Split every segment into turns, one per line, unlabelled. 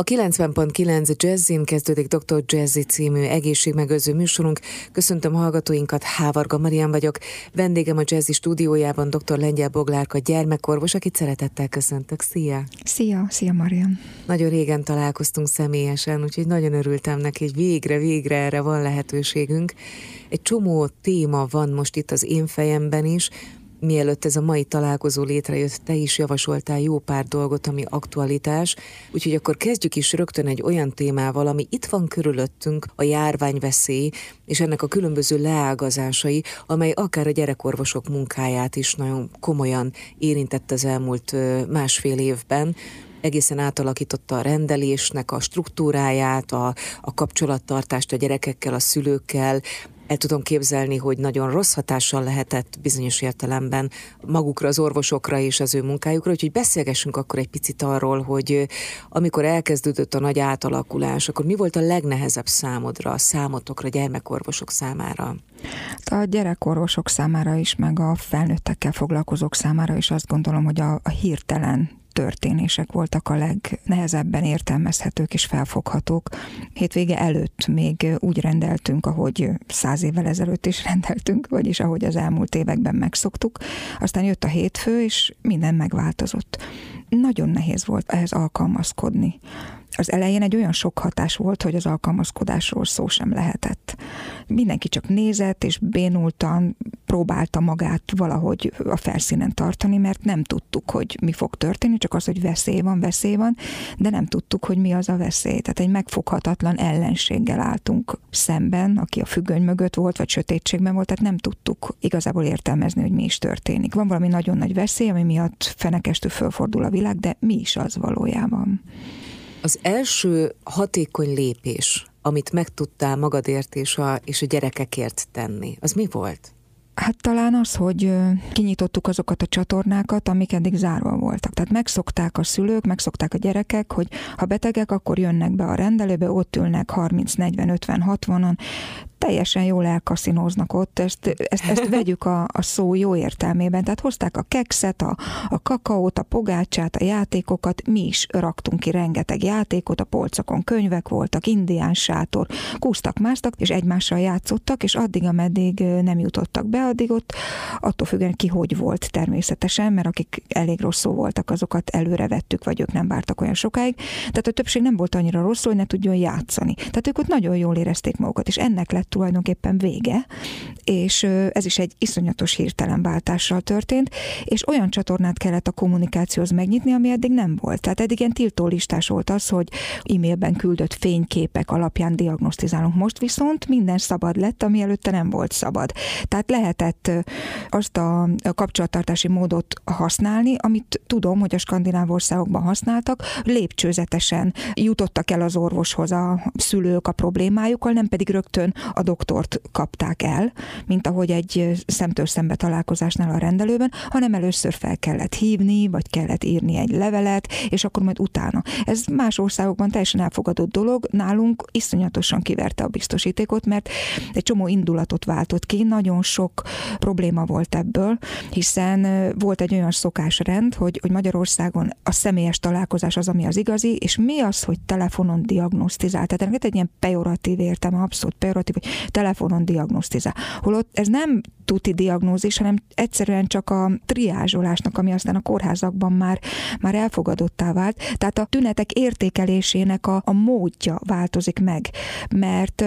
A 90.9 Jazzin kezdődik Dr. Jazzy című egészségmegőző műsorunk. Köszöntöm hallgatóinkat, Hávarga Marian vagyok. Vendégem a Jazzy stúdiójában dr. Lengyel Boglárka, gyermekorvos, akit szeretettel köszöntök. Szia!
Szia, szia Marian!
Nagyon régen találkoztunk személyesen, úgyhogy nagyon örültem neki, hogy végre, végre erre van lehetőségünk. Egy csomó téma van most itt az én fejemben is, mielőtt ez a mai találkozó létrejött, te is javasoltál jó pár dolgot, ami aktualitás, úgyhogy akkor kezdjük is rögtön egy olyan témával, ami itt van körülöttünk, a járványveszély, és ennek a különböző leágazásai, amely akár a gyerekorvosok munkáját is nagyon komolyan érintett az elmúlt másfél évben. Egészen átalakította a rendelésnek a struktúráját, a, a kapcsolattartást a gyerekekkel, a szülőkkel, el tudom képzelni, hogy nagyon rossz hatással lehetett bizonyos értelemben magukra, az orvosokra és az ő munkájukra, úgyhogy beszélgessünk akkor egy picit arról, hogy amikor elkezdődött a nagy átalakulás, akkor mi volt a legnehezebb számodra, a számotokra, gyermekorvosok számára?
A gyerekorvosok számára is, meg a felnőttekkel foglalkozók számára is azt gondolom, hogy a, a hirtelen történések voltak a legnehezebben értelmezhetők és felfoghatók. Hétvége előtt még úgy rendeltünk, ahogy száz évvel ezelőtt is rendeltünk, vagyis ahogy az elmúlt években megszoktuk. Aztán jött a hétfő, és minden megváltozott. Nagyon nehéz volt ehhez alkalmazkodni az elején egy olyan sok hatás volt, hogy az alkalmazkodásról szó sem lehetett. Mindenki csak nézett, és bénultan próbálta magát valahogy a felszínen tartani, mert nem tudtuk, hogy mi fog történni, csak az, hogy veszély van, veszély van, de nem tudtuk, hogy mi az a veszély. Tehát egy megfoghatatlan ellenséggel álltunk szemben, aki a függöny mögött volt, vagy sötétségben volt, tehát nem tudtuk igazából értelmezni, hogy mi is történik. Van valami nagyon nagy veszély, ami miatt fenekestő fölfordul a világ, de mi is az valójában?
Az első hatékony lépés, amit megtudtál magadért és a, és a gyerekekért tenni, az mi volt?
Hát talán az, hogy kinyitottuk azokat a csatornákat, amik eddig zárva voltak. Tehát megszokták a szülők, megszokták a gyerekek, hogy ha betegek, akkor jönnek be a rendelőbe, ott ülnek 30, 40, 50, 60-an, teljesen jól elkaszinóznak ott, ezt, ezt, ezt vegyük a, a szó jó értelmében. Tehát hozták a kekszet, a, a kakaót, a pogácsát, a játékokat, mi is raktunk ki rengeteg játékot, a polcokon könyvek voltak, indián sátor, kúztak, másztak, és egymással játszottak, és addig, ameddig nem jutottak be, addig ott attól függően ki hogy volt természetesen, mert akik elég rosszul voltak, azokat előre vettük, vagy ők nem vártak olyan sokáig. Tehát a többség nem volt annyira rosszul, hogy ne tudjon játszani. Tehát ők ott nagyon jól érezték magukat, és ennek lett tulajdonképpen vége, és ez is egy iszonyatos hirtelen váltással történt, és olyan csatornát kellett a kommunikációhoz megnyitni, ami eddig nem volt. Tehát eddig ilyen tiltólistás volt az, hogy e-mailben küldött fényképek alapján diagnosztizálunk. Most viszont minden szabad lett, ami előtte nem volt szabad. Tehát lehetett azt a kapcsolattartási módot használni, amit tudom, hogy a skandináv országokban használtak, lépcsőzetesen jutottak el az orvoshoz a szülők a problémájukkal, nem pedig rögtön a doktort kapták el, mint ahogy egy szemtől szembe találkozásnál a rendelőben, hanem először fel kellett hívni, vagy kellett írni egy levelet, és akkor majd utána. Ez más országokban teljesen elfogadott dolog, nálunk iszonyatosan kiverte a biztosítékot, mert egy csomó indulatot váltott ki, nagyon sok probléma volt ebből, hiszen volt egy olyan szokásrend, hogy, hogy Magyarországon a személyes találkozás az, ami az igazi, és mi az, hogy telefonon diagnosztizál. Tehát egy ilyen pejoratív értelme, abszolút pejoratív, hogy telefonon diagnosztizál. Holott ez nem tuti diagnózis, hanem egyszerűen csak a triázsolásnak, ami aztán a kórházakban már, már elfogadottá vált. Tehát a tünetek értékelésének a, a módja változik meg, mert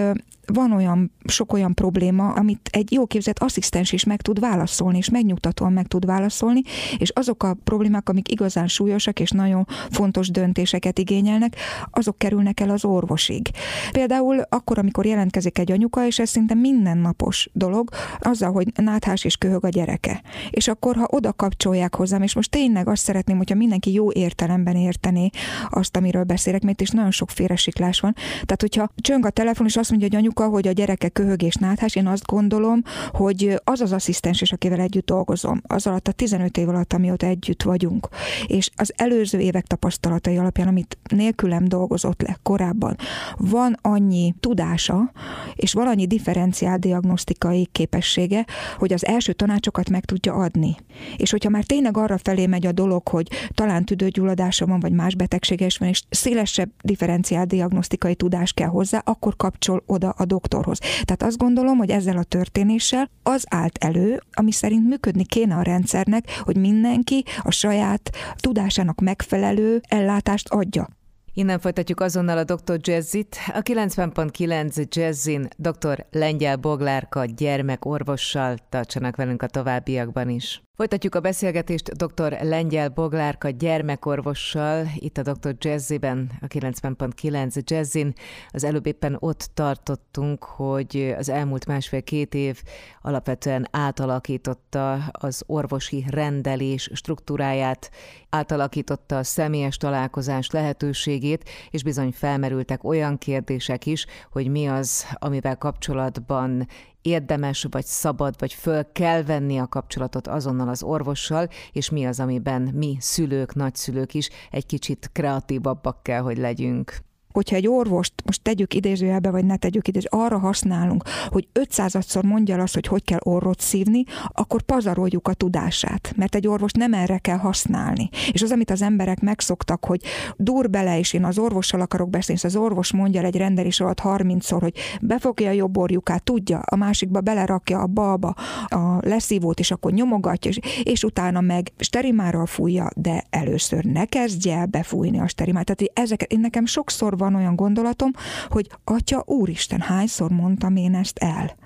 van olyan, sok olyan probléma, amit egy jó képzett asszisztens is meg tud válaszolni, és megnyugtatóan meg tud válaszolni, és azok a problémák, amik igazán súlyosak és nagyon fontos döntéseket igényelnek, azok kerülnek el az orvosig. Például akkor, amikor jelentkezik egy anyuka, és ez szinte mindennapos dolog, azzal, hogy náthás és köhög a gyereke. És akkor, ha oda kapcsolják hozzám, és most tényleg azt szeretném, hogyha mindenki jó értelemben értené azt, amiről beszélek, mert is nagyon sok félresiklás van. Tehát, hogyha csöng a telefon, és azt mondja, hogy anyuka, hogy a gyereke köhög és náthás, én azt gondolom, hogy az az asszisztens is, akivel együtt dolgozom, az alatt a 15 év alatt, amióta együtt vagyunk, és az előző évek tapasztalatai alapján, amit nélkülem dolgozott le korábban, van annyi tudása, és van annyi differenciál diagnosztikai képessége, hogy az első tanácsokat meg tudja adni. És hogyha már tényleg arra felé megy a dolog, hogy talán tüdőgyulladása van, vagy más betegsége is van, és szélesebb differenciált diagnosztikai tudás kell hozzá, akkor kapcsol oda a doktorhoz. Tehát azt gondolom, hogy ezzel a történéssel az állt elő, ami szerint működni kéne a rendszernek, hogy mindenki a saját tudásának megfelelő ellátást adja.
Innen folytatjuk azonnal a Dr. Jazzit. A 90.9 Jazzin dr. Lengyel Boglárka gyermekorvossal tartsanak velünk a továbbiakban is. Folytatjuk a beszélgetést dr. Lengyel Boglárka gyermekorvossal, itt a dr. Jazziben, a 90.9 Jazzin. Az előbb éppen ott tartottunk, hogy az elmúlt másfél-két év alapvetően átalakította az orvosi rendelés struktúráját, átalakította a személyes találkozás lehetőségét, és bizony felmerültek olyan kérdések is, hogy mi az, amivel kapcsolatban érdemes, vagy szabad, vagy föl kell venni a kapcsolatot azonnal az orvossal, és mi az, amiben mi szülők, nagyszülők is egy kicsit kreatívabbak kell, hogy legyünk
hogyha egy orvost, most tegyük idézőjelbe, vagy ne tegyük idézőjelbe, arra használunk, hogy 500-szor mondja azt, hogy hogy kell orrot szívni, akkor pazaroljuk a tudását, mert egy orvos nem erre kell használni. És az, amit az emberek megszoktak, hogy dur bele, és én az orvossal akarok beszélni, és az orvos mondja egy rendelés alatt 30-szor, hogy befogja a jobb orjukát, tudja, a másikba belerakja a balba a leszívót, és akkor nyomogatja, és, és utána meg sterimárral fújja, de először ne kezdje el befújni a sterimát. Tehát ezeket, én nekem sokszor van olyan gondolatom, hogy Atya, Úristen, hányszor mondtam én ezt el?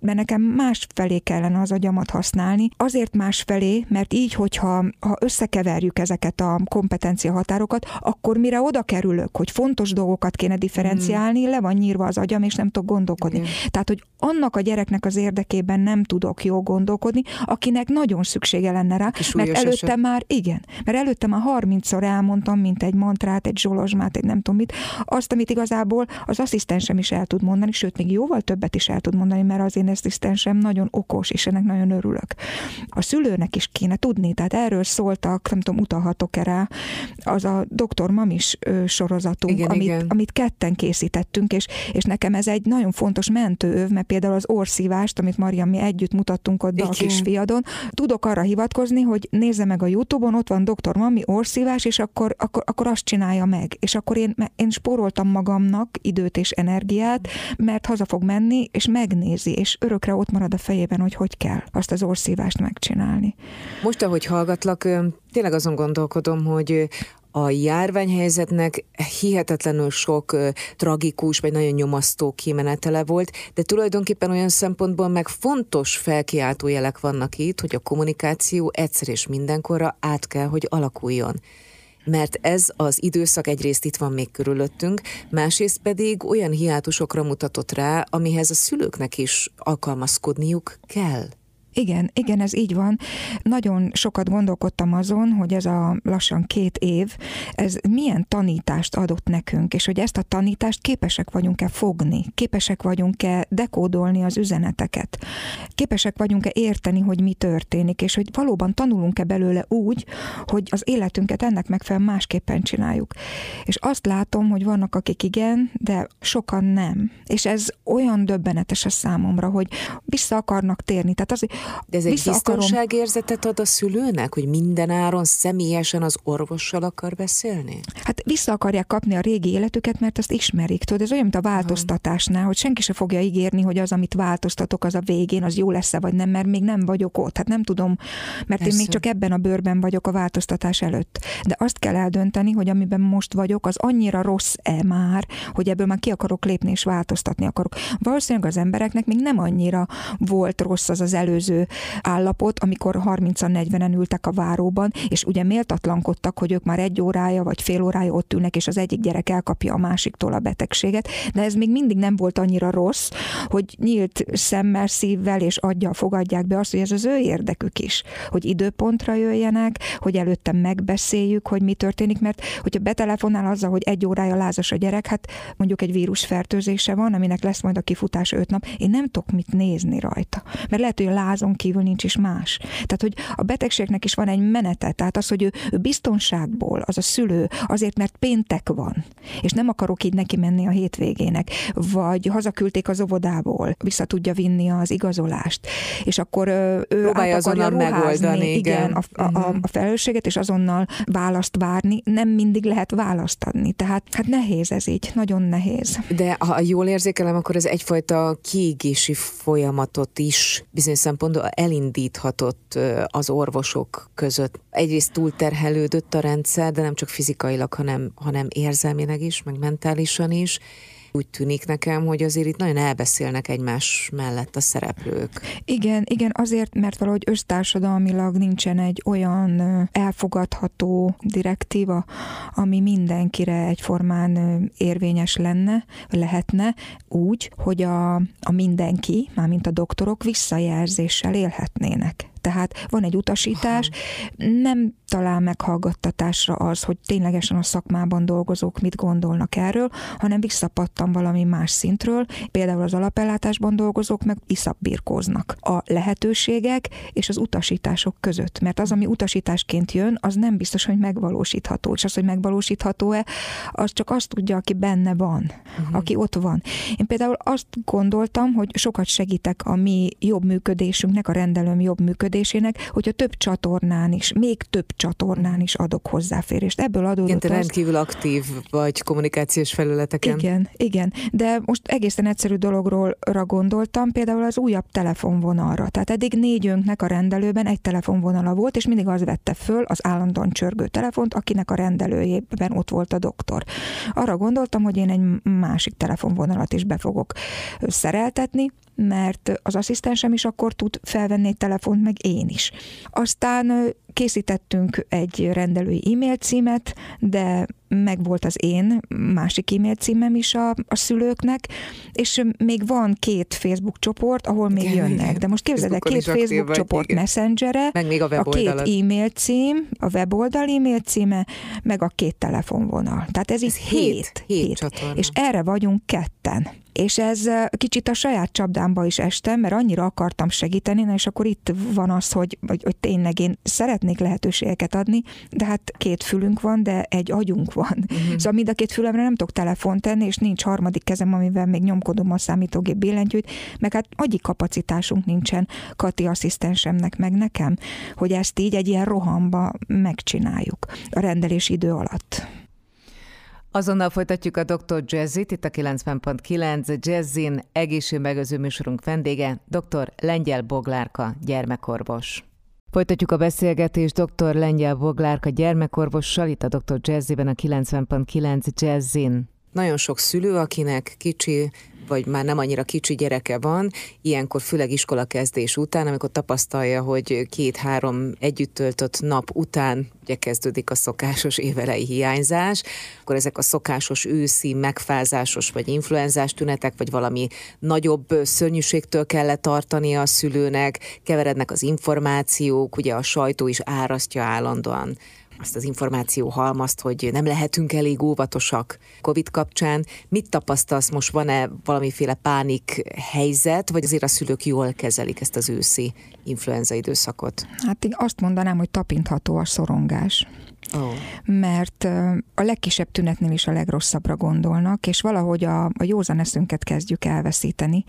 Mert nekem más felé kellene az agyamat használni. Azért más felé, mert így, hogyha ha összekeverjük ezeket a kompetencia határokat, akkor mire oda kerülök, hogy fontos dolgokat kéne differenciálni, mm. le van nyírva az agyam, és nem tudok gondolkodni. Igen. Tehát, hogy annak a gyereknek az érdekében nem tudok jól gondolkodni, akinek nagyon szüksége lenne rá, mert előtte eset. már, igen, mert előtte már 30-szor elmondtam, mint egy mantrát, egy zsolozsmát, egy nem tudom mit, azt, amit igazából az asszisztensem is el tud mondani, sőt, még jóval többet is el tud mondani, mert az én asszisztensem nagyon okos, és ennek nagyon örülök. A szülőnek is kéne tudni, tehát erről szóltak, nem tudom, utalhatok-e rá, az a Doktor Mamis sorozatunk, igen, amit, igen. amit ketten készítettünk, és, és nekem ez egy nagyon fontos mentőöv, mert például az orszívást, amit Mariam mi együtt mutattunk ott igen. a kisfiadon, tudok arra hivatkozni, hogy nézze meg a Youtube-on, ott van Doktor Mami orszívás, és akkor, akkor, akkor azt csinálja meg. És akkor én, én spóroltam magamnak időt és energiát, mert haza fog menni, és megnézi, és örökre ott marad a fejében, hogy hogy kell azt az orszívást megcsinálni.
Most, ahogy hallgatlak, tényleg azon gondolkodom, hogy a járványhelyzetnek hihetetlenül sok tragikus vagy nagyon nyomasztó kimenetele volt, de tulajdonképpen olyan szempontból meg fontos felkiáltó jelek vannak itt, hogy a kommunikáció egyszer és mindenkorra át kell, hogy alakuljon mert ez az időszak egyrészt itt van még körülöttünk, másrészt pedig olyan hiátusokra mutatott rá, amihez a szülőknek is alkalmazkodniuk kell.
Igen, igen, ez így van. Nagyon sokat gondolkodtam azon, hogy ez a lassan két év, ez milyen tanítást adott nekünk, és hogy ezt a tanítást képesek vagyunk-e fogni, képesek vagyunk-e dekódolni az üzeneteket, képesek vagyunk-e érteni, hogy mi történik, és hogy valóban tanulunk-e belőle úgy, hogy az életünket ennek megfelelően másképpen csináljuk. És azt látom, hogy vannak, akik igen, de sokan nem. És ez olyan döbbenetes a számomra, hogy vissza akarnak térni. Tehát az,
de ez egy biztonságérzetet ad a szülőnek, hogy minden áron személyesen az orvossal akar beszélni?
Hát vissza akarják kapni a régi életüket, mert azt ismerik. Tudod, ez olyan, mint a változtatásnál, hogy senki se fogja ígérni, hogy az, amit változtatok, az a végén, az jó lesz-e vagy nem, mert még nem vagyok ott. Hát nem tudom, mert Persze. én még csak ebben a bőrben vagyok a változtatás előtt. De azt kell eldönteni, hogy amiben most vagyok, az annyira rossz-e már, hogy ebből már ki akarok lépni és változtatni akarok. Valószínűleg az embereknek még nem annyira volt rossz az az előző előző állapot, amikor 30-40-en ültek a váróban, és ugye méltatlankodtak, hogy ők már egy órája vagy fél órája ott ülnek, és az egyik gyerek elkapja a másiktól a betegséget, de ez még mindig nem volt annyira rossz, hogy nyílt szemmel, szívvel és adja fogadják be azt, hogy ez az ő érdekük is, hogy időpontra jöjjenek, hogy előtte megbeszéljük, hogy mi történik, mert hogyha betelefonál azzal, hogy egy órája lázas a gyerek, hát mondjuk egy vírusfertőzése van, aminek lesz majd a kifutás öt nap, én nem tudok mit nézni rajta. Mert lehet, hogy a láz azon kívül nincs is más. Tehát, hogy a betegségnek is van egy menete, tehát az, hogy ő, ő biztonságból, az a szülő, azért, mert péntek van, és nem akarok így neki menni a hétvégének, vagy hazaküldték az óvodából, vissza tudja vinni az igazolást, és akkor ő
Próbálja akarja ruházni, megoldani,
igen, igen a, a, a, mhm. a felelősséget, és azonnal választ várni, nem mindig lehet választ adni. Tehát hát nehéz ez így, nagyon nehéz.
De ha jól érzékelem, akkor ez egyfajta kiégési folyamatot is bizonyos szempontból elindíthatott az orvosok között. Egyrészt túlterhelődött a rendszer, de nem csak fizikailag, hanem, hanem érzelmileg is, meg mentálisan is úgy tűnik nekem, hogy azért itt nagyon elbeszélnek egymás mellett a szereplők.
Igen, igen, azért, mert valahogy össztársadalmilag nincsen egy olyan elfogadható direktíva, ami mindenkire egyformán érvényes lenne, lehetne úgy, hogy a, a mindenki, mármint a doktorok visszajelzéssel élhetnének. Tehát van egy utasítás, nem talál meghallgattatásra az, hogy ténylegesen a szakmában dolgozók mit gondolnak erről, hanem visszapattan valami más szintről, például az alapellátásban dolgozók meg iszabbirkóznak a lehetőségek és az utasítások között, mert az, ami utasításként jön, az nem biztos, hogy megvalósítható, és az, hogy megvalósítható-e, az csak azt tudja, aki benne van, uh-huh. aki ott van. Én például azt gondoltam, hogy sokat segítek a mi jobb működésünknek, a rendelőm jobb működésének, hogyha több csatornán is, még több csatornán is adok hozzáférést. Ebből adódott Igen,
te rendkívül aktív vagy kommunikációs felületeken.
Igen, igen. De most egészen egyszerű dologról gondoltam, például az újabb telefonvonalra. Tehát eddig négyünknek a rendelőben egy telefonvonala volt, és mindig az vette föl az állandóan csörgő telefont, akinek a rendelőjében ott volt a doktor. Arra gondoltam, hogy én egy másik telefonvonalat is be fogok szereltetni, mert az asszisztensem is akkor tud felvenni egy telefont, meg én is. Aztán készítettünk egy rendelői e-mail címet, de meg volt az én másik e-mail címem is a, a szülőknek, és még van két Facebook csoport, ahol még igen, jönnek. De most képzeld el, két Facebook vagy, csoport igen. messengere,
meg még a, a
két e-mail cím, a weboldal e-mail címe, meg a két telefonvonal. Tehát ez, ez így hét, hét, hét. És erre vagyunk ketten. És ez kicsit a saját csapdámba is estem, mert annyira akartam segíteni, na és akkor itt van az, hogy, hogy, hogy tényleg én szeretnék lehetőségeket adni, de hát két fülünk van, de egy agyunk van. Uh-huh. Szóval mind a két fülemre nem tudok telefont tenni, és nincs harmadik kezem, amivel még nyomkodom a számítógép billentyűt, meg hát agyi kapacitásunk nincsen Kati asszisztensemnek, meg nekem, hogy ezt így egy ilyen rohamba megcsináljuk a rendelés idő alatt.
Azonnal folytatjuk a Dr. Jazzit, itt a 90.9 Jazzin egészségmegőző műsorunk vendége, dr. Lengyel Boglárka, gyermekorvos. Folytatjuk a beszélgetést dr. Lengyel Boglárka gyermekorvossal, itt a Dr. Jazziben a 90.9 Jazzin. Nagyon sok szülő, akinek kicsi vagy már nem annyira kicsi gyereke van, ilyenkor főleg iskolakezdés után, amikor tapasztalja, hogy két-három együtt töltött nap után ugye kezdődik a szokásos évelei hiányzás, akkor ezek a szokásos őszi, megfázásos vagy influenzás tünetek, vagy valami nagyobb szörnyűségtől kellett tartani a szülőnek, keverednek az információk, ugye a sajtó is árasztja állandóan azt az információ halmazt, hogy nem lehetünk elég óvatosak COVID kapcsán. Mit tapasztalsz most? Van-e valamiféle pánik helyzet, vagy azért a szülők jól kezelik ezt az őszi influenza időszakot?
Hát én azt mondanám, hogy tapintható a szorongás. Mert a legkisebb tünetnél is a legrosszabbra gondolnak, és valahogy a, a józan eszünket kezdjük elveszíteni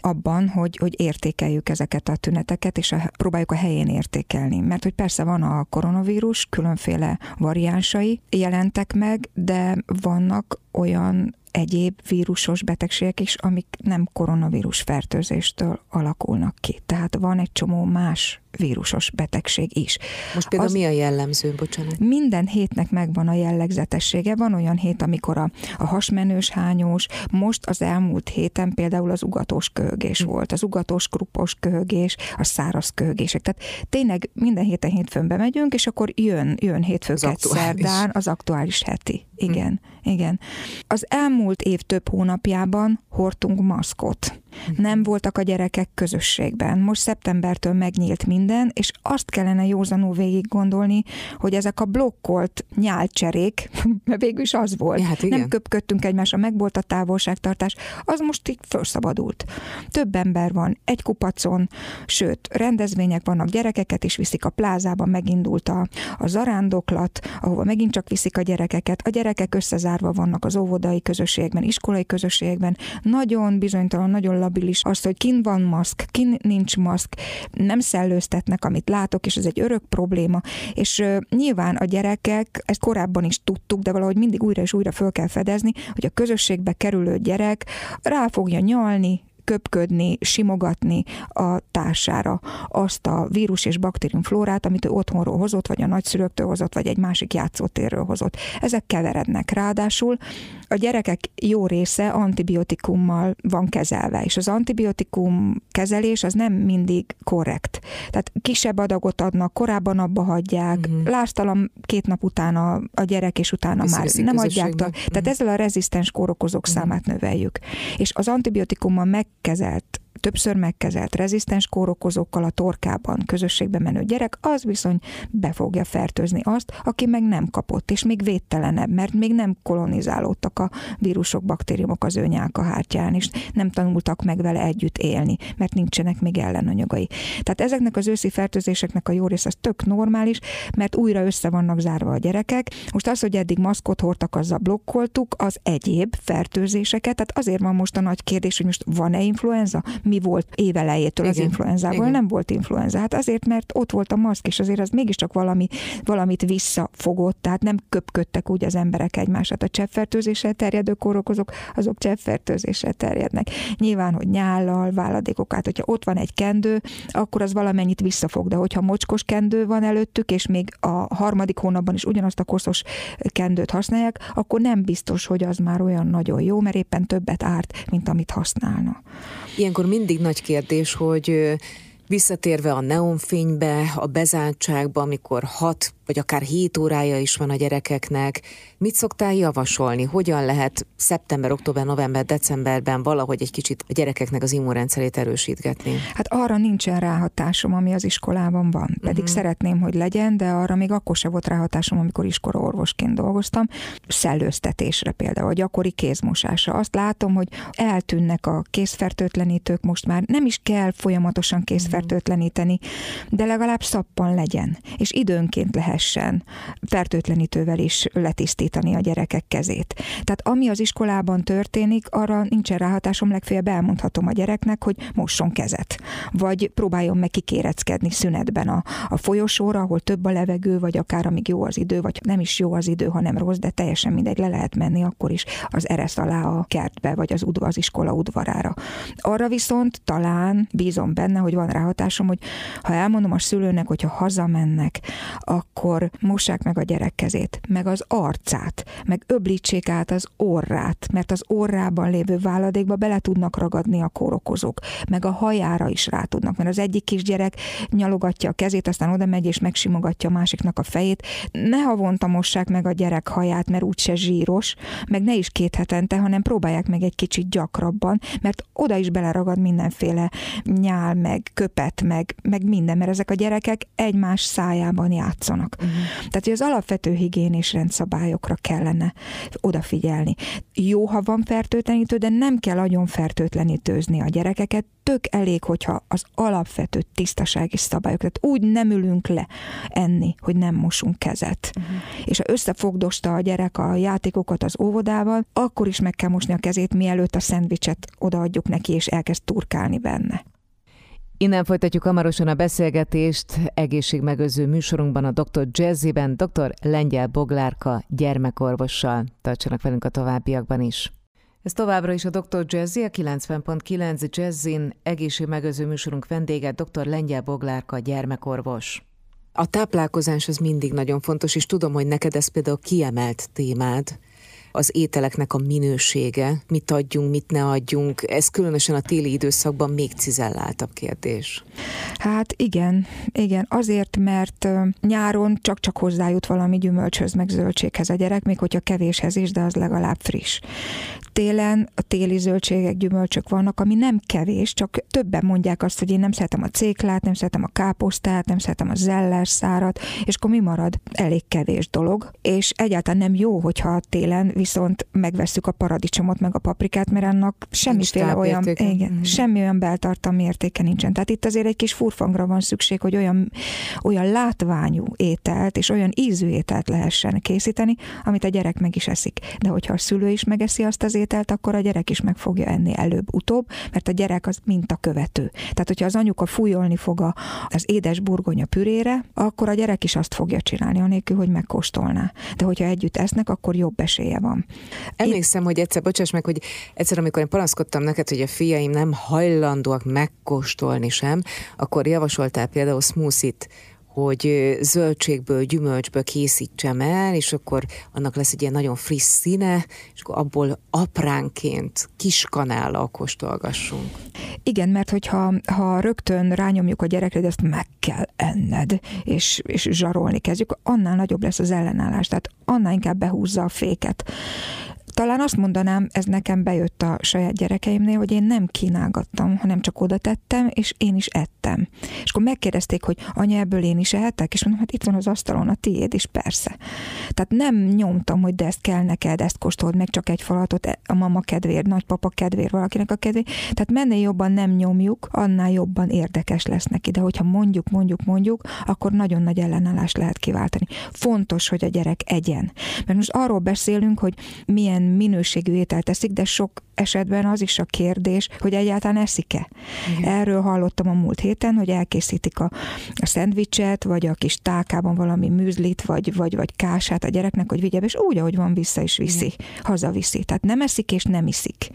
abban, hogy, hogy értékeljük ezeket a tüneteket, és a, próbáljuk a helyén értékelni. Mert hogy persze van a koronavírus, különféle variánsai jelentek meg, de vannak olyan egyéb vírusos betegségek is, amik nem koronavírus fertőzéstől alakulnak ki. Tehát van egy csomó más vírusos betegség is.
Most például Az, mi a jellemző, bocsánat?
Minden hétnek megvan a jellegzetessége. Van olyan hét, amikor a, a hasmenős hányós, most az elmúlt héten például az ugatós köhögés hm. volt, az ugatós krupos köhögés, a száraz köhögések. Tehát tényleg minden héten hétfőn bemegyünk, és akkor jön, jön hétfőket szerdán az aktuális heti igen, hm. Igen. Az elmúlt év több hónapjában hordtunk maszkot. Hm. Nem voltak a gyerekek közösségben. Most szeptembertől megnyílt minden, és azt kellene józanul végig gondolni, hogy ezek a blokkolt nyálcserék, mert végül is az volt. Ja, hát igen. Nem köpködtünk egymásra, meg volt a távolságtartás, az most így felszabadult. Több ember van egy kupacon, sőt, rendezvények vannak, gyerekeket is viszik a plázában, megindult a, a zarándoklat, ahova megint csak viszik a gyerekeket. A gyerekek összezárva vannak az óvodai közösségben, iskolai közösségben. Nagyon bizonytalan, nagyon labilis az, hogy kin van maszk, kin nincs maszk, nem szellőztetnek, amit látok, és ez egy örök probléma. És uh, nyilván a gyerekek, ezt korábban is tudtuk, de valahogy mindig újra és újra föl kell fedezni, hogy a közösségbe kerülő gyerek rá fogja nyalni, köpködni, simogatni a társára azt a vírus és baktériumflórát, amit ő otthonról hozott, vagy a nagyszülőktől hozott, vagy egy másik játszótérről hozott. Ezek keverednek. Ráadásul a gyerekek jó része antibiotikummal van kezelve, és az antibiotikum kezelés az nem mindig korrekt. Tehát kisebb adagot adnak, korábban abba hagyják, uh-huh. láztalan két nap utána a gyerek, és utána Viszi már nem adják. Uh-huh. Tehát mhm. ezzel a rezisztens kórokozók uh-huh. számát növeljük. És az antibiotikummal megkezelt többször megkezelt rezisztens kórokozókkal a torkában közösségbe menő gyerek, az viszony be fogja fertőzni azt, aki meg nem kapott, és még védtelenebb, mert még nem kolonizálódtak a vírusok, baktériumok az ő nyálkahártyán, és nem tanultak meg vele együtt élni, mert nincsenek még ellenanyagai. Tehát ezeknek az őszi fertőzéseknek a jó része az tök normális, mert újra össze vannak zárva a gyerekek. Most az, hogy eddig maszkot hordtak, azzal blokkoltuk az egyéb fertőzéseket, tehát azért van most a nagy kérdés, hogy most van-e influenza, mi volt évelejétől az influenzából, Igen. nem volt influenza. Hát azért, mert ott volt a maszk, és azért az mégiscsak valami, valamit visszafogott, tehát nem köpködtek úgy az emberek egymását. A cseppfertőzéssel terjedő kórokozók, azok cseppfertőzéssel terjednek. Nyilván, hogy nyállal, váladékok át, hogyha ott van egy kendő, akkor az valamennyit visszafog, de hogyha mocskos kendő van előttük, és még a harmadik hónapban is ugyanazt a koszos kendőt használják, akkor nem biztos, hogy az már olyan nagyon jó, mert éppen többet árt, mint amit használna.
Ilyenkor mindig nagy kérdés, hogy visszatérve a neonfénybe, a bezártságba, amikor hat vagy akár 7 órája is van a gyerekeknek. Mit szoktál javasolni? Hogyan lehet szeptember, október, november, decemberben valahogy egy kicsit a gyerekeknek az immunrendszerét erősítgetni?
Hát arra nincsen ráhatásom, ami az iskolában van. Pedig uh-huh. szeretném, hogy legyen, de arra még akkor se volt ráhatásom, amikor iskola orvosként dolgoztam. Szellőztetésre például, a gyakori kézmosásra. Azt látom, hogy eltűnnek a kézfertőtlenítők most már. Nem is kell folyamatosan kézfertőtleníteni, de legalább szappan legyen. És időnként lehet lehessen fertőtlenítővel is letisztítani a gyerekek kezét. Tehát ami az iskolában történik, arra nincsen ráhatásom, legfeljebb elmondhatom a gyereknek, hogy mosson kezet. Vagy próbáljon meg kikéreckedni szünetben a, a folyosóra, ahol több a levegő, vagy akár amíg jó az idő, vagy nem is jó az idő, hanem rossz, de teljesen mindegy, le lehet menni akkor is az ereszt alá a kertbe, vagy az, udva, az iskola udvarára. Arra viszont talán bízom benne, hogy van ráhatásom, hogy ha elmondom a szülőnek, hogyha hazamennek, akkor akkor mossák meg a gyerek kezét, meg az arcát, meg öblítsék át az orrát, mert az orrában lévő váladékba bele tudnak ragadni a kórokozók, meg a hajára is rá tudnak, mert az egyik kisgyerek nyalogatja a kezét, aztán oda megy és megsimogatja a másiknak a fejét. Ne havonta mossák meg a gyerek haját, mert úgyse zsíros, meg ne is két hetente, hanem próbálják meg egy kicsit gyakrabban, mert oda is beleragad mindenféle nyál, meg köpet, meg, meg minden, mert ezek a gyerekek egymás szájában játszanak. Uh-huh. Tehát, hogy az alapvető higiénés rendszabályokra kellene odafigyelni. Jó, ha van fertőtlenítő, de nem kell nagyon fertőtlenítőzni a gyerekeket, tök elég, hogyha az alapvető tisztasági szabályok, tehát úgy nem ülünk le enni, hogy nem mosunk kezet. Uh-huh. És ha összefogdosta a gyerek a játékokat az óvodával, akkor is meg kell mosni a kezét, mielőtt a szendvicset odaadjuk neki, és elkezd turkálni benne.
Innen folytatjuk hamarosan a beszélgetést egészségmegőző műsorunkban a Dr. Jazziben, dr. Lengyel Boglárka gyermekorvossal. Tartsanak velünk a továbbiakban is. Ez továbbra is a Dr. Jazzy, a 90.9 Jazzin egészségmegőző műsorunk vendége, dr. Lengyel Boglárka gyermekorvos. A táplálkozás az mindig nagyon fontos, és tudom, hogy neked ez például kiemelt témád az ételeknek a minősége, mit adjunk, mit ne adjunk. Ez különösen a téli időszakban még cizelláltabb kérdés.
Hát igen, igen, azért, mert nyáron csak-csak hozzájut valami gyümölcshöz, meg zöldséghez a gyerek, még hogyha kevéshez is, de az legalább friss télen a téli zöldségek, gyümölcsök vannak, ami nem kevés, csak többen mondják azt, hogy én nem szeretem a céklát, nem szeretem a káposztát, nem szeretem a zeller szárat, és akkor mi marad? Elég kevés dolog, és egyáltalán nem jó, hogyha télen viszont megvesszük a paradicsomot, meg a paprikát, mert annak semmiféle olyan, igen, mm. semmi olyan beltartalmi értéke nincsen. Tehát itt azért egy kis furfangra van szükség, hogy olyan, olyan látványú ételt és olyan ízű ételt lehessen készíteni, amit a gyerek meg is eszik. De hogyha a szülő is megeszi azt az ételt, akkor a gyerek is meg fogja enni előbb-utóbb, mert a gyerek az a követő. Tehát, hogyha az anyuka fújolni fog a, az édes burgonya pürére, akkor a gyerek is azt fogja csinálni, anélkül, hogy megkóstolná. De hogyha együtt esznek, akkor jobb esélye van.
Emlékszem, én... hogy egyszer, bocsáss meg, hogy egyszer, amikor én panaszkodtam neked, hogy a fiaim nem hajlandóak megkóstolni sem, akkor javasoltál például smoothie-t hogy zöldségből, gyümölcsből készítsem el, és akkor annak lesz egy ilyen nagyon friss színe, és akkor abból apránként kis kanállal kóstolgassunk.
Igen, mert hogyha ha rögtön rányomjuk a gyerekre, ezt meg kell enned, és, és zsarolni kezdjük, annál nagyobb lesz az ellenállás, tehát annál inkább behúzza a féket talán azt mondanám, ez nekem bejött a saját gyerekeimnél, hogy én nem kínálgattam, hanem csak oda tettem, és én is ettem. És akkor megkérdezték, hogy anya, ebből én is ehetek? És mondom, hát itt van az asztalon a tiéd is, persze. Tehát nem nyomtam, hogy de ezt kell neked, ezt kóstold meg csak egy falatot e, a mama kedvéért, nagypapa kedvéért, valakinek a kedvéért. Tehát mennél jobban nem nyomjuk, annál jobban érdekes lesz neki. De hogyha mondjuk, mondjuk, mondjuk, akkor nagyon nagy ellenállást lehet kiváltani. Fontos, hogy a gyerek egyen. Mert most arról beszélünk, hogy milyen minőségű ételt eszik, de sok esetben az is a kérdés, hogy egyáltalán eszik-e. Igen. Erről hallottam a múlt héten, hogy elkészítik a, a szendvicset, vagy a kis tálkában valami műzlit, vagy, vagy, vagy kását a gyereknek, hogy vigye, és úgy, ahogy van, vissza is viszi, Igen. hazaviszi. Tehát nem eszik és nem iszik.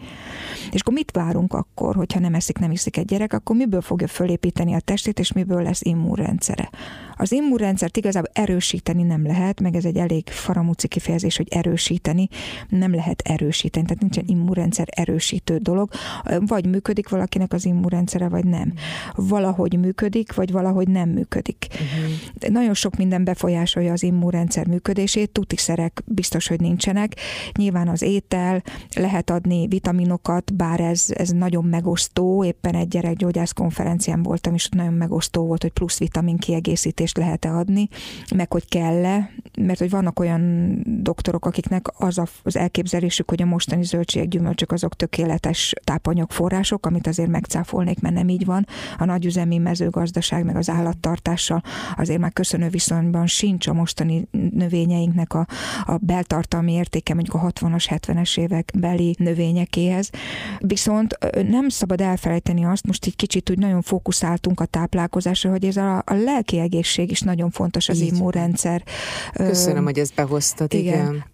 És akkor mit várunk akkor, hogyha nem eszik, nem iszik egy gyerek, akkor miből fogja fölépíteni a testét, és miből lesz immunrendszere? Az immunrendszert igazából erősíteni nem lehet, meg ez egy elég faramúci kifejezés, hogy erősíteni, nem lehet erősíteni, tehát nincsen immunrendszer erősítő dolog, vagy működik valakinek az immunrendszere, vagy nem. Valahogy működik, vagy valahogy nem működik. Uh-huh. Nagyon sok minden befolyásolja az immunrendszer működését, tutiszerek biztos, hogy nincsenek. Nyilván az étel, lehet adni vitaminokat, bár ez, ez nagyon megosztó, éppen egy gyerekgyógyász konferencián voltam, és nagyon megosztó volt, hogy plusz vitamin kiegészítést lehet-e adni, meg hogy kell-e, mert hogy vannak olyan doktorok, akiknek az az elképzelésük, hogy a mostani zöldségek, gyümölcsök azok tökéletes tápanyagforrások, amit azért megcáfolnék, mert nem így van. A nagyüzemi mezőgazdaság meg az állattartással azért már köszönő viszonyban sincs a mostani növényeinknek a, a beltartalmi értéke, mondjuk a 60-as, 70-es évek beli növényekéhez. Viszont nem szabad elfelejteni azt, most egy kicsit úgy nagyon fókuszáltunk a táplálkozásra, hogy ez a, a lelki egészség is nagyon fontos az immunrendszer.
Köszönöm, hogy ezt behoztad, igen. igen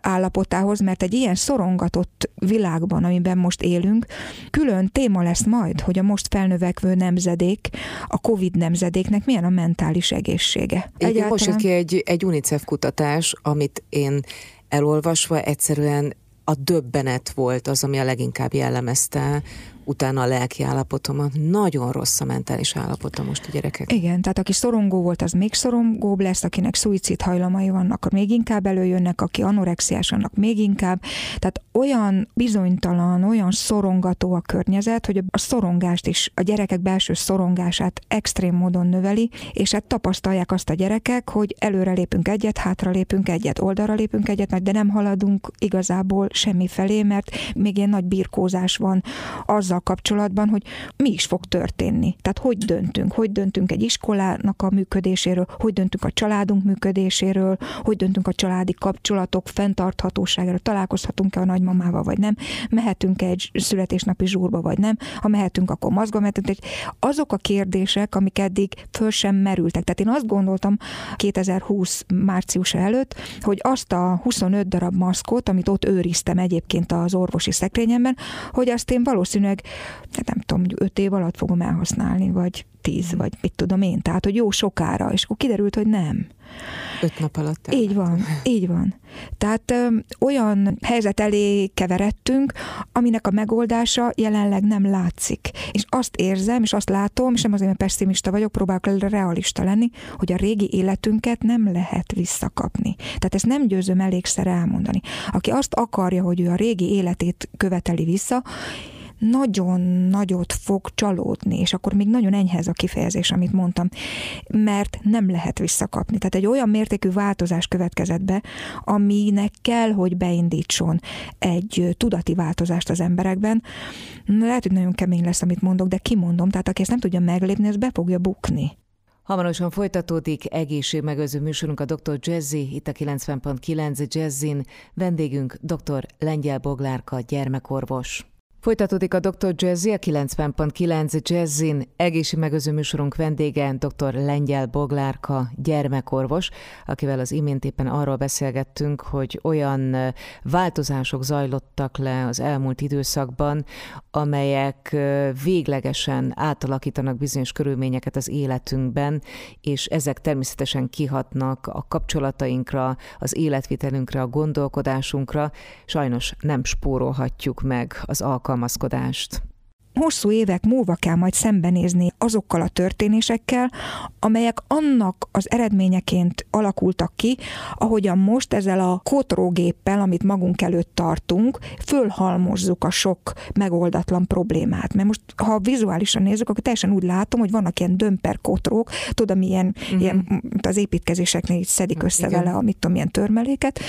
állapotához, mert egy ilyen szorongatott világban, amiben most élünk, külön téma lesz majd, hogy a most felnövekvő nemzedék, a COVID nemzedéknek milyen a mentális egészsége.
Egyáltalán... Most jött ki egy, egy UNICEF kutatás, amit én elolvasva egyszerűen a döbbenet volt az, ami a leginkább jellemezte utána a lelki állapotomat. Nagyon rossz a mentális állapota most a gyerekek.
Igen, tehát aki szorongó volt, az még szorongóbb lesz, akinek szuicid hajlamai vannak, akkor még inkább előjönnek, aki anorexiás, annak még inkább. Tehát olyan bizonytalan, olyan szorongató a környezet, hogy a szorongást is, a gyerekek belső szorongását extrém módon növeli, és hát tapasztalják azt a gyerekek, hogy előre lépünk egyet, hátra lépünk egyet, oldalra lépünk egyet, de nem haladunk igazából semmi felé, mert még ilyen nagy birkózás van azzal azzal kapcsolatban, hogy mi is fog történni. Tehát hogy döntünk, hogy döntünk egy iskolának a működéséről, hogy döntünk a családunk működéséről, hogy döntünk a családi kapcsolatok fenntarthatóságáról, találkozhatunk-e a nagymamával, vagy nem, mehetünk-e egy születésnapi zsúrba, vagy nem, ha mehetünk, akkor mozgva mehetünk. Azok a kérdések, amik eddig föl sem merültek. Tehát én azt gondoltam 2020 március előtt, hogy azt a 25 darab maszkot, amit ott őriztem egyébként az orvosi szekrényemben, hogy azt én valószínűleg nem tudom, öt év alatt fogom elhasználni, vagy tíz, vagy mit tudom én. Tehát, hogy jó sokára, és akkor kiderült, hogy nem.
Öt nap alatt.
Így van, így van. Tehát ö, olyan helyzet elé keveredtünk, aminek a megoldása jelenleg nem látszik. És azt érzem, és azt látom, és nem azért, mert pessimista vagyok, próbálok realista lenni, hogy a régi életünket nem lehet visszakapni. Tehát ezt nem győzöm elégszer elmondani. Aki azt akarja, hogy ő a régi életét követeli vissza, nagyon nagyot fog csalódni, és akkor még nagyon enyhe a kifejezés, amit mondtam, mert nem lehet visszakapni. Tehát egy olyan mértékű változás következett be, aminek kell, hogy beindítson egy tudati változást az emberekben. Lehet, hogy nagyon kemény lesz, amit mondok, de kimondom, tehát aki ezt nem tudja meglépni, ez be fogja bukni.
Hamarosan folytatódik egészségmegőző műsorunk a Dr. Jazzy, itt a 90.9 Jazzin. Vendégünk dr. Lengyel Boglárka, gyermekorvos. Folytatódik a Dr. Jazzy, a 90.9 Jazzin egészség megőző műsorunk vendége, dr. Lengyel Boglárka, gyermekorvos, akivel az imént éppen arról beszélgettünk, hogy olyan változások zajlottak le az elmúlt időszakban, amelyek véglegesen átalakítanak bizonyos körülményeket az életünkben, és ezek természetesen kihatnak a kapcsolatainkra, az életvitelünkre, a gondolkodásunkra. Sajnos nem spórolhatjuk meg az alkalmat alkalmazkodást
hosszú évek múlva kell majd szembenézni azokkal a történésekkel, amelyek annak az eredményeként alakultak ki, ahogyan most ezzel a kotrógéppel, amit magunk előtt tartunk, fölhalmozzuk a sok megoldatlan problémát. Mert most, ha vizuálisan nézzük, akkor teljesen úgy látom, hogy vannak ilyen dömper kotrók, tudom, ilyen, uh-huh. ilyen az építkezéseknél így szedik össze Igen. vele, amit tudom, ilyen törmeléket,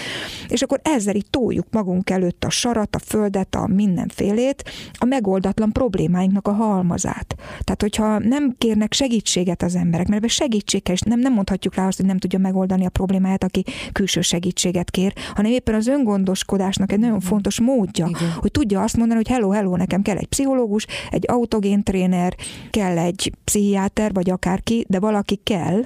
és akkor ezzel így toljuk magunk előtt a sarat, a földet, a mindenfélét, a megoldatlan problémát problémáinknak a halmazát. Tehát, hogyha nem kérnek segítséget az emberek, mert segítség kell, és nem, nem mondhatjuk rá azt, hogy nem tudja megoldani a problémáját, aki külső segítséget kér, hanem éppen az öngondoskodásnak egy nagyon fontos módja, Igen. hogy tudja azt mondani, hogy hello, hello, nekem kell egy pszichológus, egy autogén tréner, kell egy pszichiáter, vagy akárki, de valaki kell,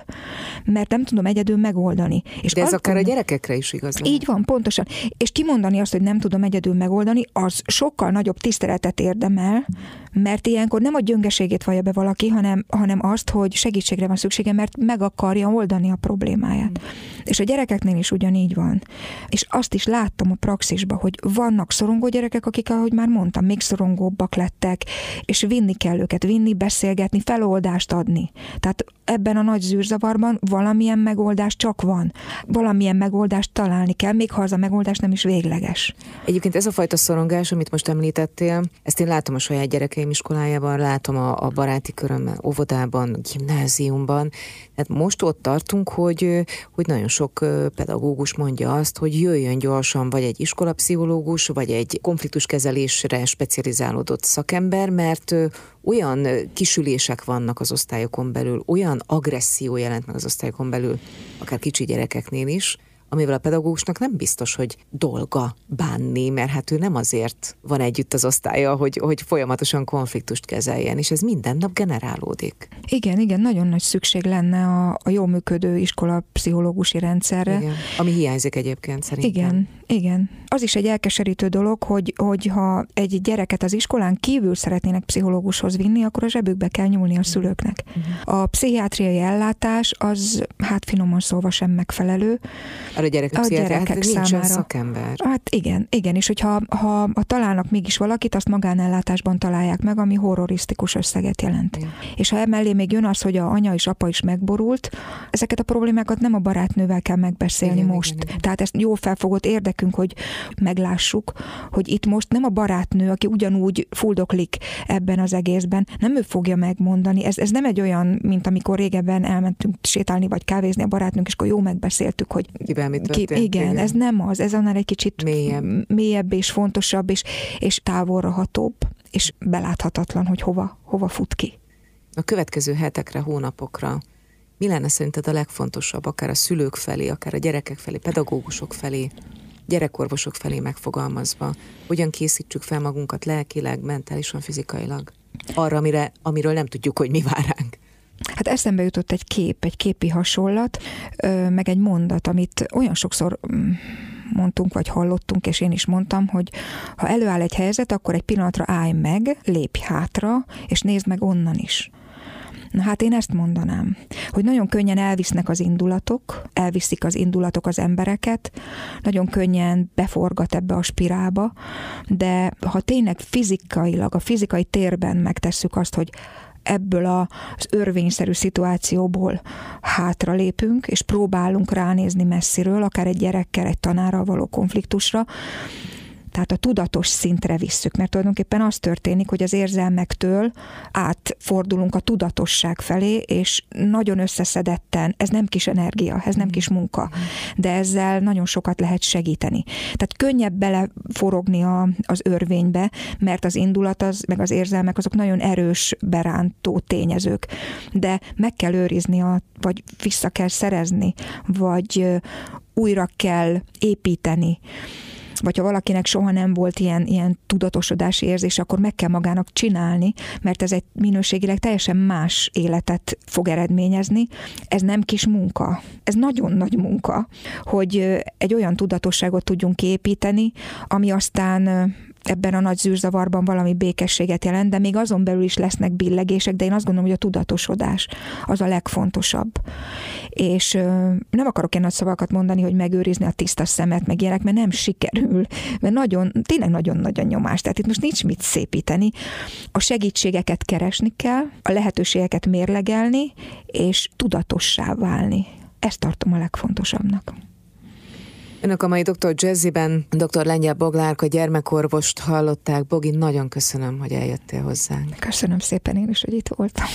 mert nem tudom egyedül megoldani.
És de ez akár a gyerekekre is igaz.
Így van, pontosan. És kimondani azt, hogy nem tudom egyedül megoldani, az sokkal nagyobb tiszteletet érdemel, mert ilyenkor nem a gyöngeségét vallja be valaki, hanem, hanem azt, hogy segítségre van szüksége, mert meg akarja oldani a problémáját. Mm. És a gyerekeknél is ugyanígy van. És azt is láttam a praxisban, hogy vannak szorongó gyerekek, akik, ahogy már mondtam, még szorongóbbak lettek, és vinni kell őket, vinni, beszélgetni, feloldást adni. Tehát ebben a nagy zűrzavarban valamilyen megoldás csak van. Valamilyen megoldást találni kell, még ha az a megoldás nem is végleges.
Egyébként ez a fajta szorongás, amit most említettél, ezt én látom a saját gyerekeim iskolájában, látom a, a baráti körömben, óvodában, gimnáziumban. Tehát most ott tartunk, hogy, hogy nagyon sok pedagógus mondja azt, hogy jöjjön gyorsan vagy egy iskolapszichológus, vagy egy konfliktuskezelésre specializálódott szakember, mert olyan kisülések vannak az osztályokon belül, olyan agresszió jelent meg az osztályokon belül, akár kicsi gyerekeknél is, amivel a pedagógusnak nem biztos, hogy dolga bánni, mert hát ő nem azért van együtt az osztálya, hogy, hogy folyamatosan konfliktust kezeljen, és ez minden nap generálódik.
Igen, igen, nagyon nagy szükség lenne a, a jó működő iskola pszichológusi rendszerre.
Igen, ami hiányzik egyébként szerintem.
Igen, igen. Az is egy elkeserítő dolog, hogy, hogy ha egy gyereket az iskolán kívül szeretnének pszichológushoz vinni, akkor a zsebükbe kell nyúlni a szülőknek. Uh-huh. A pszichiátriai ellátás az, hát finoman szólva sem megfelelő
a gyerek a gyerekek számára. szakember.
Hát igen, igen, és hogyha ha, ha találnak mégis valakit, azt magánellátásban találják meg, ami horrorisztikus összeget jelent. Igen. És ha emellé még jön az, hogy a anya és apa is megborult, ezeket a problémákat nem a barátnővel kell megbeszélni igen, most. Igen, igen. Tehát ezt jó felfogott érdekünk, hogy meglássuk, hogy itt most nem a barátnő, aki ugyanúgy fuldoklik ebben az egészben, nem ő fogja megmondani. Ez, ez nem egy olyan, mint amikor régebben elmentünk sétálni vagy kávézni a barátnőnk, és akkor jó megbeszéltük, hogy
Kivel mi történt. Ki,
igen, igen, ez nem az, ez annál egy kicsit mélyebb, mélyebb és fontosabb, és, és távolra hatóbb, és beláthatatlan, hogy hova, hova fut ki.
A következő hetekre, hónapokra mi lenne szerinted a legfontosabb, akár a szülők felé, akár a gyerekek felé, pedagógusok felé, gyerekorvosok felé megfogalmazva? Hogyan készítsük fel magunkat lelkileg, mentálisan, fizikailag? Arra, amire, amiről nem tudjuk, hogy mi vár ránk.
Hát eszembe jutott egy kép, egy képi hasonlat, meg egy mondat, amit olyan sokszor mm, mondtunk, vagy hallottunk, és én is mondtam, hogy ha előáll egy helyzet, akkor egy pillanatra állj meg, lépj hátra, és nézd meg onnan is. Na hát én ezt mondanám, hogy nagyon könnyen elvisznek az indulatok, elviszik az indulatok az embereket, nagyon könnyen beforgat ebbe a spirálba, de ha tényleg fizikailag, a fizikai térben megtesszük azt, hogy ebből az örvényszerű szituációból hátra lépünk, és próbálunk ránézni messziről, akár egy gyerekkel, egy tanárral való konfliktusra, tehát a tudatos szintre visszük, mert tulajdonképpen az történik, hogy az érzelmektől átfordulunk a tudatosság felé, és nagyon összeszedetten, ez nem kis energia, ez nem kis munka, de ezzel nagyon sokat lehet segíteni. Tehát könnyebb beleforogni a, az örvénybe, mert az indulat, az, meg az érzelmek, azok nagyon erős berántó tényezők, de meg kell őrizni, a, vagy vissza kell szerezni, vagy újra kell építeni vagy ha valakinek soha nem volt ilyen, ilyen tudatosodási érzés, akkor meg kell magának csinálni, mert ez egy minőségileg teljesen más életet fog eredményezni. Ez nem kis munka, ez nagyon nagy munka, hogy egy olyan tudatosságot tudjunk építeni, ami aztán ebben a nagy zűrzavarban valami békességet jelent, de még azon belül is lesznek billegések, de én azt gondolom, hogy a tudatosodás az a legfontosabb. És nem akarok én nagy szavakat mondani, hogy megőrizni a tiszta szemet, meg ilyenek, mert nem sikerül, mert nagyon, tényleg nagyon nagy a nyomás, tehát itt most nincs mit szépíteni. A segítségeket keresni kell, a lehetőségeket mérlegelni, és tudatossá válni. Ezt tartom a legfontosabbnak.
Önök a mai Dr. Jazziben dr. Lengyel Boglárka gyermekorvost hallották. Bogi, nagyon köszönöm, hogy eljöttél hozzánk.
Köszönöm szépen én is, hogy itt voltam.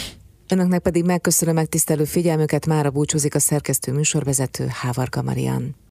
Önöknek pedig megköszönöm megtisztelő figyelmüket, mára búcsúzik a szerkesztő műsorvezető Hávarka Marian.